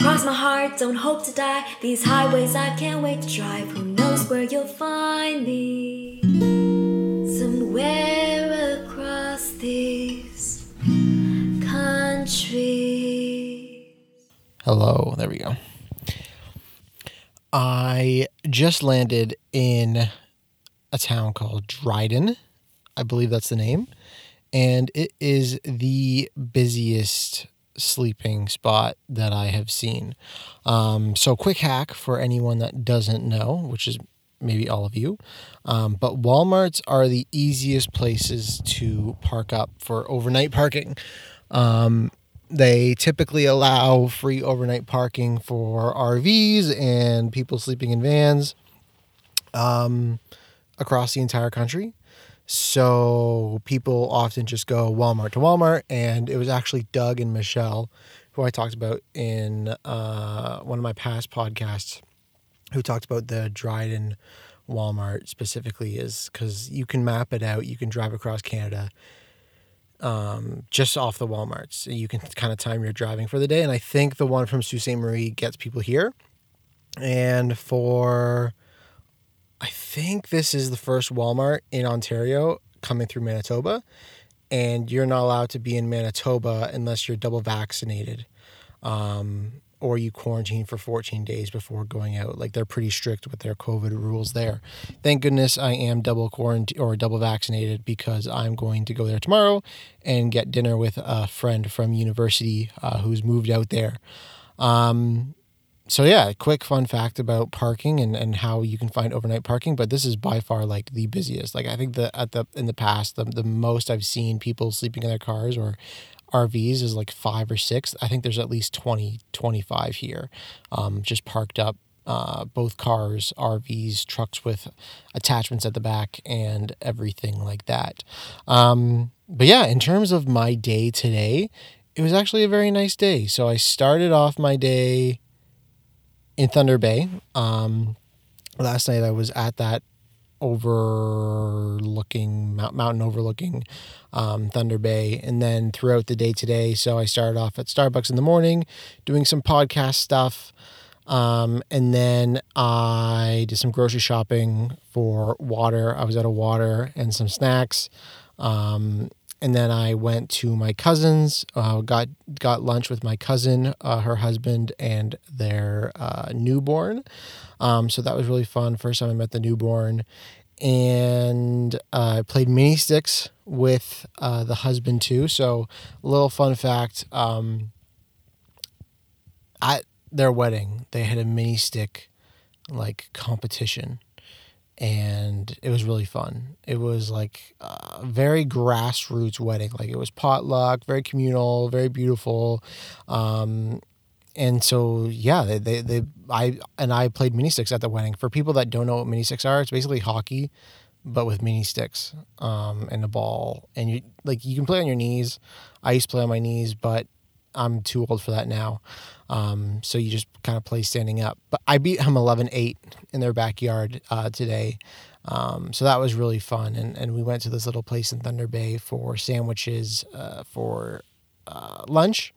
Cross my heart, don't hope to die. These highways I can't wait to drive. Who knows where you'll find me? Somewhere across these countries. Hello, there we go. I just landed in a town called Dryden. I believe that's the name. And it is the busiest sleeping spot that I have seen. Um, so, quick hack for anyone that doesn't know, which is maybe all of you. Um, but Walmarts are the easiest places to park up for overnight parking. Um, they typically allow free overnight parking for RVs and people sleeping in vans um, across the entire country. So people often just go Walmart to Walmart, and it was actually Doug and Michelle, who I talked about in uh, one of my past podcasts, who talked about the Dryden Walmart specifically, is because you can map it out. You can drive across Canada um, just off the Walmarts. You can kind of time your driving for the day. And I think the one from Sault Ste. Marie gets people here. And for, I think this is the first Walmart in Ontario coming through Manitoba. And you're not allowed to be in Manitoba unless you're double vaccinated. Um, or you quarantine for 14 days before going out. Like they're pretty strict with their COVID rules there. Thank goodness I am double quarantine or double vaccinated because I'm going to go there tomorrow and get dinner with a friend from university uh, who's moved out there. Um, so yeah, quick fun fact about parking and, and how you can find overnight parking, but this is by far like the busiest. Like I think that at the in the past, the, the most I've seen people sleeping in their cars or RVs is like five or six. I think there's at least 20, 25 here, um, just parked up. Uh, both cars, RVs, trucks with attachments at the back, and everything like that. Um, but yeah, in terms of my day today, it was actually a very nice day. So I started off my day in Thunder Bay. Um, last night I was at that overlooking mountain overlooking um, Thunder Bay, and then throughout the day today. So I started off at Starbucks in the morning, doing some podcast stuff, um, and then I did some grocery shopping for water. I was out of water and some snacks. Um, and then I went to my cousin's, uh, got got lunch with my cousin, uh, her husband, and their uh, newborn. Um, so that was really fun. First time I met the newborn, and uh, I played mini sticks with uh, the husband too. So a little fun fact: um, at their wedding, they had a mini stick like competition and it was really fun. It was like a very grassroots wedding. Like it was potluck, very communal, very beautiful. Um, and so yeah, they, they, they I and I played mini sticks at the wedding. For people that don't know what mini sticks are, it's basically hockey, but with mini sticks um, and a ball. And you like you can play on your knees. I used to play on my knees, but I'm too old for that now. Um, so you just kind of play standing up. But I beat him 11 8 in their backyard uh, today. Um, so that was really fun. And, and we went to this little place in Thunder Bay for sandwiches uh, for uh, lunch.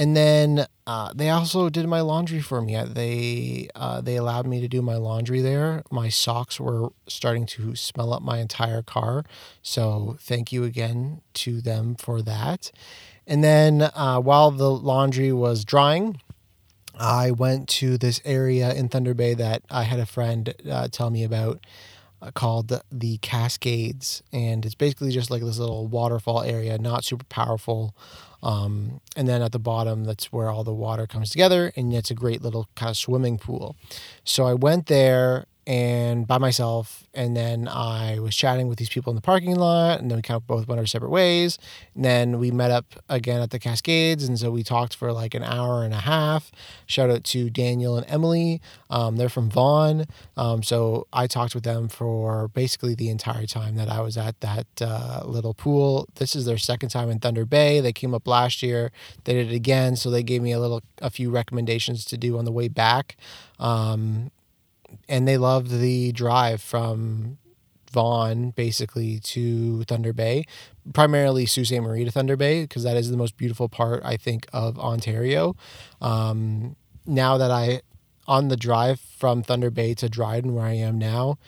And then uh, they also did my laundry for me. They uh, they allowed me to do my laundry there. My socks were starting to smell up my entire car, so thank you again to them for that. And then uh, while the laundry was drying, I went to this area in Thunder Bay that I had a friend uh, tell me about called the, the, Cascades. And it's basically just like this little waterfall area, not super powerful. Um, and then at the bottom, that's where all the water comes together. And it's a great little kind of swimming pool. So I went there and by myself. And then I was chatting with these people in the parking lot, and then we kind of both went our separate ways. And then we met up again at the Cascades, and so we talked for like an hour and a half. Shout out to Daniel and Emily. Um, they're from Vaughan, um, so I talked with them for basically the entire time that I was at that uh, little pool. This is their second time in Thunder Bay. They came up last year. They did it again, so they gave me a little, a few recommendations to do on the way back. Um, and they loved the drive from Vaughan basically to Thunder Bay, primarily Sault Ste. Marie to Thunder Bay, because that is the most beautiful part, I think, of Ontario. Um, now that I, on the drive from Thunder Bay to Dryden, where I am now,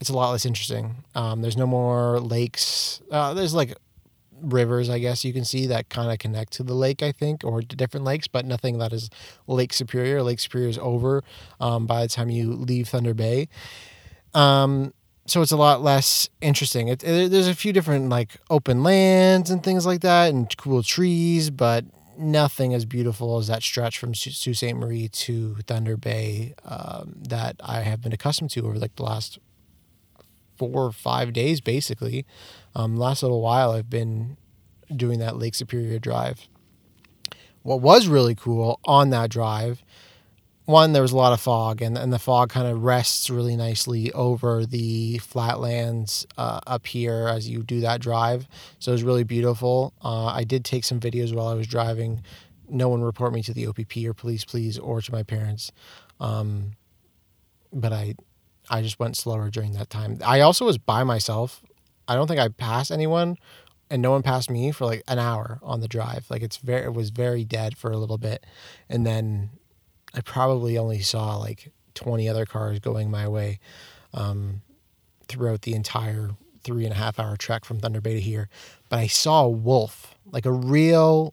it's a lot less interesting. Um, there's no more lakes. Uh, there's like rivers, I guess you can see that kind of connect to the lake, I think, or different lakes, but nothing that is Lake Superior. Lake Superior is over um, by the time you leave Thunder Bay. Um, so it's a lot less interesting. It, it, there's a few different like open lands and things like that, and cool trees, but nothing as beautiful as that stretch from Sault Ste. Marie to Thunder Bay um, that I have been accustomed to over like the last four or five days, basically. Um, last little while, I've been doing that Lake Superior drive. What was really cool on that drive, one, there was a lot of fog, and, and the fog kind of rests really nicely over the flatlands uh, up here as you do that drive. So it was really beautiful. Uh, I did take some videos while I was driving. No one report me to the OPP or police, please, or to my parents. Um, but I, I just went slower during that time. I also was by myself I don't think I passed anyone, and no one passed me for like an hour on the drive. Like it's very, it was very dead for a little bit, and then I probably only saw like twenty other cars going my way um, throughout the entire three and a half hour trek from Thunder Bay to here. But I saw a wolf, like a real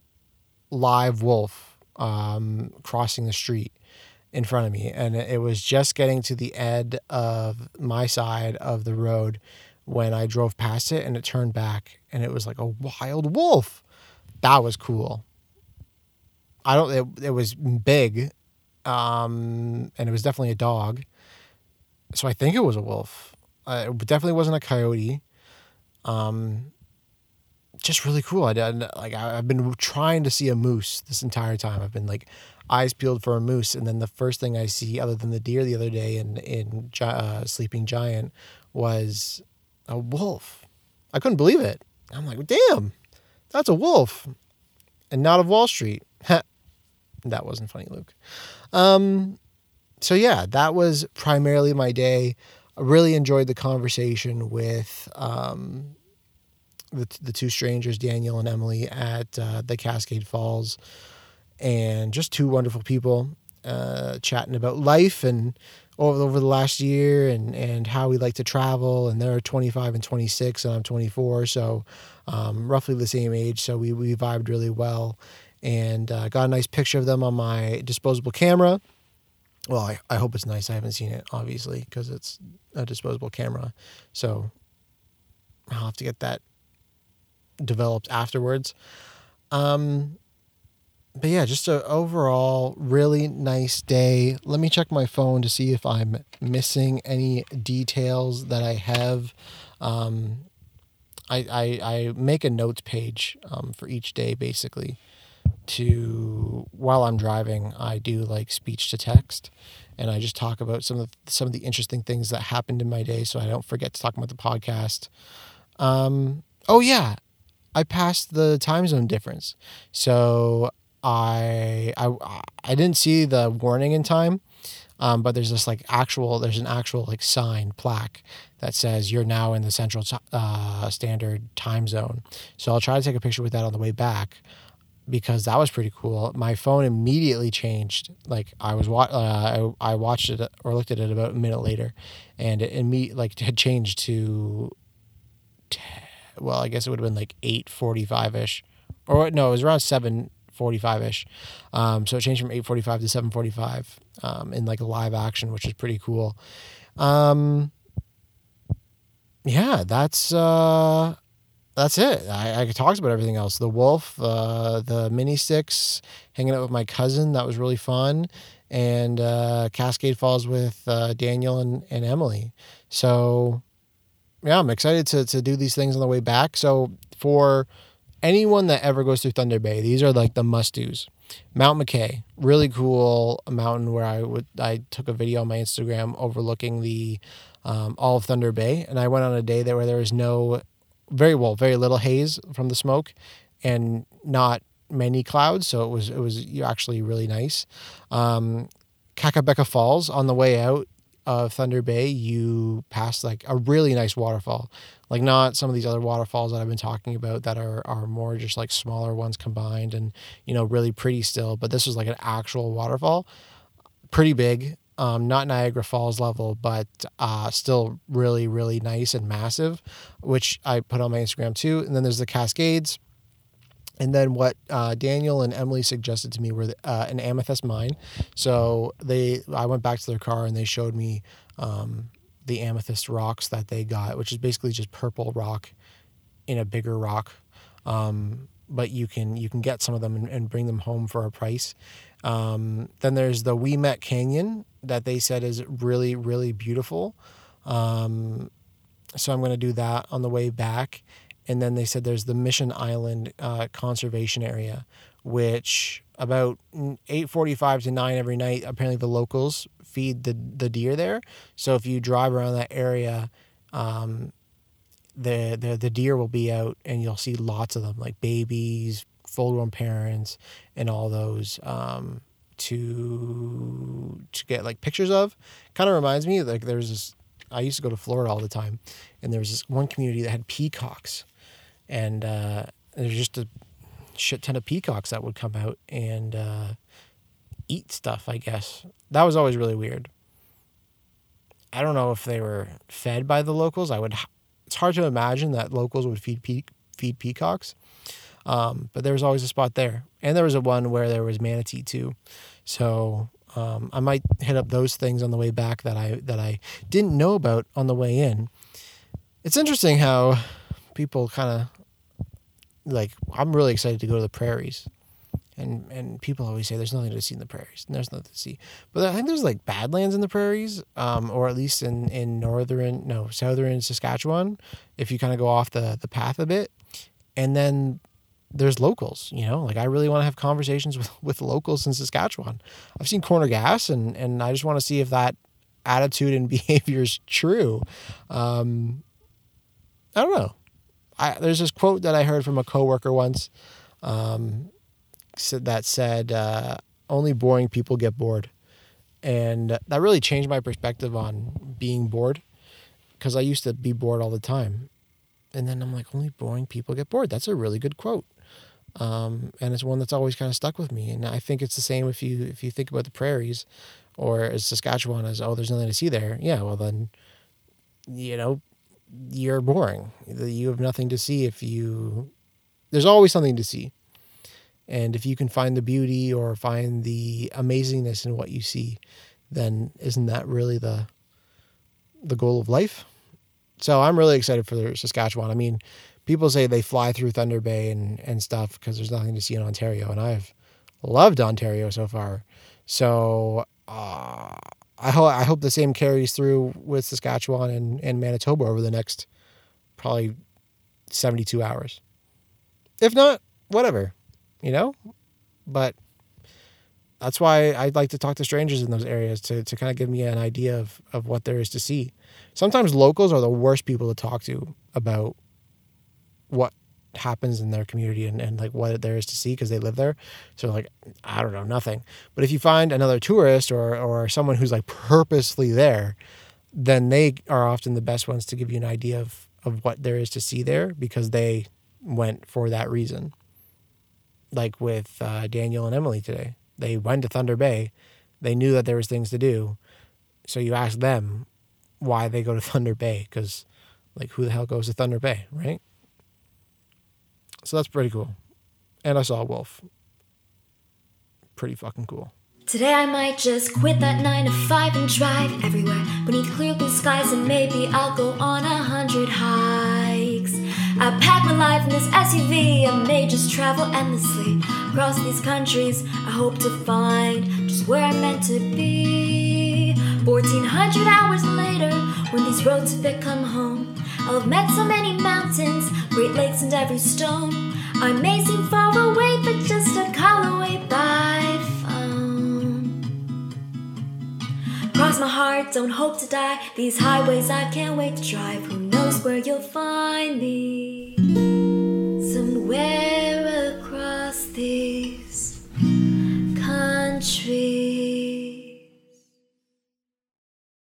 live wolf, um, crossing the street in front of me, and it was just getting to the end of my side of the road when I drove past it and it turned back and it was like a wild wolf. That was cool. I don't it, it was big um, and it was definitely a dog. So I think it was a wolf. Uh, it definitely wasn't a coyote. Um, just really cool. I did like I, I've been trying to see a moose this entire time. I've been like eyes peeled for a moose, and then the first thing I see, other than the deer the other day in in uh, Sleeping Giant, was a wolf. I couldn't believe it. I'm like, damn, that's a wolf, and not of Wall Street. that wasn't funny, Luke. Um, so yeah, that was primarily my day. I really enjoyed the conversation with um, the the two strangers, Daniel and Emily, at uh, the Cascade Falls, and just two wonderful people uh, chatting about life and over, over the last year and, and how we like to travel. And they're 25 and 26, and I'm 24. So um, roughly the same age. So we, we vibed really well and uh, got a nice picture of them on my disposable camera. Well, I, I hope it's nice. I haven't seen it, obviously, because it's a disposable camera. So I'll have to get that developed afterwards. Um, but yeah, just a overall really nice day. Let me check my phone to see if I'm missing any details that I have. Um, I, I, I make a notes page um, for each day basically to while I'm driving I do like speech to text and I just talk about some of the, some of the interesting things that happened in my day so I don't forget to talk about the podcast. Um, oh yeah, I passed the time zone difference. So I I I didn't see the warning in time, um, but there's this like actual there's an actual like sign plaque that says you're now in the central uh, standard time zone. So I'll try to take a picture with that on the way back because that was pretty cool. My phone immediately changed. Like I was wa- uh, I, I watched it or looked at it about a minute later, and it imme- like had changed to. T- well, I guess it would have been like eight forty five ish, or no, it was around seven forty five ish. Um, so it changed from 845 to 745 um, in like live action, which is pretty cool. Um, yeah, that's uh, that's it. I, I talked about everything else. The wolf, uh, the mini sticks, hanging out with my cousin. That was really fun. And uh, Cascade Falls with uh, Daniel and, and Emily. So, yeah, I'm excited to, to do these things on the way back. So, for anyone that ever goes through Thunder Bay, these are like the must dos. Mount McKay, really cool mountain where I would I took a video on my Instagram overlooking the um, all of Thunder Bay, and I went on a day there where there was no very well very little haze from the smoke, and not many clouds, so it was it was actually really nice. Um, Kakabeka Falls on the way out of Thunder Bay, you pass like a really nice waterfall. Like not some of these other waterfalls that I've been talking about that are are more just like smaller ones combined and you know really pretty still. But this was like an actual waterfall, pretty big. Um, not Niagara Falls level, but uh, still really, really nice and massive, which I put on my Instagram too. And then there's the Cascades, and then what uh, Daniel and Emily suggested to me were uh, an amethyst mine. So they, I went back to their car and they showed me um, the amethyst rocks that they got, which is basically just purple rock in a bigger rock. Um, but you can you can get some of them and, and bring them home for a price. Um, then there's the Ouimet Canyon that they said is really really beautiful. Um, so I'm going to do that on the way back and then they said there's the Mission Island uh, Conservation Area, which about 8:45 to 9 every night. Apparently, the locals feed the the deer there. So if you drive around that area, um, the the the deer will be out, and you'll see lots of them, like babies, full grown parents, and all those. Um, to to get like pictures of kind of reminds me like there's this I used to go to Florida all the time and there was this one community that had peacocks and uh, there's just a shit ton of peacocks that would come out and uh, eat stuff. I guess that was always really weird. I don't know if they were fed by the locals. I would. It's hard to imagine that locals would feed pe- feed peacocks, um, but there was always a spot there, and there was a one where there was manatee too. So um, I might hit up those things on the way back that I that I didn't know about on the way in. It's interesting how people kind of like I'm really excited to go to the prairies. And and people always say there's nothing to see in the prairies. And there's nothing to see. But I think there's like badlands in the prairies, um, or at least in, in northern no, southern Saskatchewan, if you kind of go off the, the path a bit. And then there's locals, you know, like I really want to have conversations with, with locals in Saskatchewan. I've seen corner gas and, and I just want to see if that attitude and behavior is true. Um, I don't know. I, there's this quote that I heard from a coworker once um, that said, uh, "Only boring people get bored," and that really changed my perspective on being bored because I used to be bored all the time, and then I'm like, "Only boring people get bored." That's a really good quote, um, and it's one that's always kind of stuck with me. And I think it's the same if you if you think about the prairies, or as Saskatchewan as oh, there's nothing to see there. Yeah, well then, you know, you're boring. You have nothing to see if you. There's always something to see. And if you can find the beauty or find the amazingness in what you see, then isn't that really the the goal of life? So I'm really excited for Saskatchewan. I mean, people say they fly through Thunder Bay and, and stuff because there's nothing to see in Ontario, and I've loved Ontario so far. So uh, I hope I hope the same carries through with Saskatchewan and, and Manitoba over the next probably 72 hours. If not, whatever, you know? But that's why I'd like to talk to strangers in those areas to, to kind of give me an idea of, of what there is to see. Sometimes locals are the worst people to talk to about what happens in their community and, and like what there is to see because they live there. So like I don't know nothing. But if you find another tourist or or someone who's like purposely there, then they are often the best ones to give you an idea of of what there is to see there because they went for that reason. Like with uh, Daniel and Emily today, they went to Thunder Bay. They knew that there was things to do, so you ask them why they go to Thunder Bay because like who the hell goes to Thunder Bay, right? So that's pretty cool. And I saw a wolf. Pretty fucking cool. Today I might just quit that 9 to 5 and drive everywhere beneath clear blue skies and maybe I'll go on a hundred hikes. I pack my life in this SUV and may just travel endlessly across these countries. I hope to find just where I'm meant to be. 1400 hours later, when these roads have become home, I'll have met so many mountains, great lakes, and every stone. I may seem far away, but just a call away by phone. Cross my heart, don't hope to die. These highways I can't wait to drive. Who knows where you'll find me? Somewhere.